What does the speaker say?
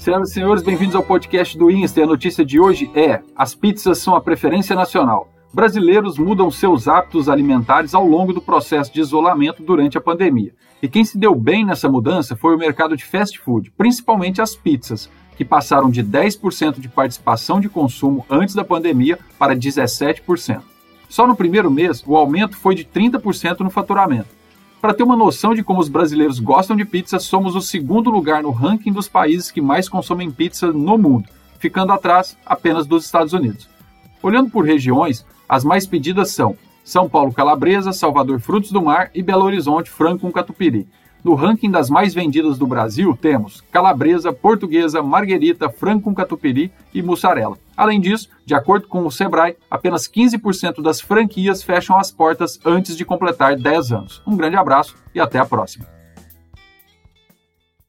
Senhoras e senhores, bem-vindos ao podcast do Insta. A notícia de hoje é: as pizzas são a preferência nacional. Brasileiros mudam seus hábitos alimentares ao longo do processo de isolamento durante a pandemia. E quem se deu bem nessa mudança foi o mercado de fast food, principalmente as pizzas, que passaram de 10% de participação de consumo antes da pandemia para 17%. Só no primeiro mês, o aumento foi de 30% no faturamento. Para ter uma noção de como os brasileiros gostam de pizza, somos o segundo lugar no ranking dos países que mais consomem pizza no mundo, ficando atrás apenas dos Estados Unidos. Olhando por regiões, as mais pedidas são São Paulo Calabresa, Salvador Frutos do Mar e Belo Horizonte Franco com Catupiry. No ranking das mais vendidas do Brasil, temos calabresa, portuguesa, marguerita, frango com catupiry e mussarela. Além disso, de acordo com o Sebrae, apenas 15% das franquias fecham as portas antes de completar 10 anos. Um grande abraço e até a próxima.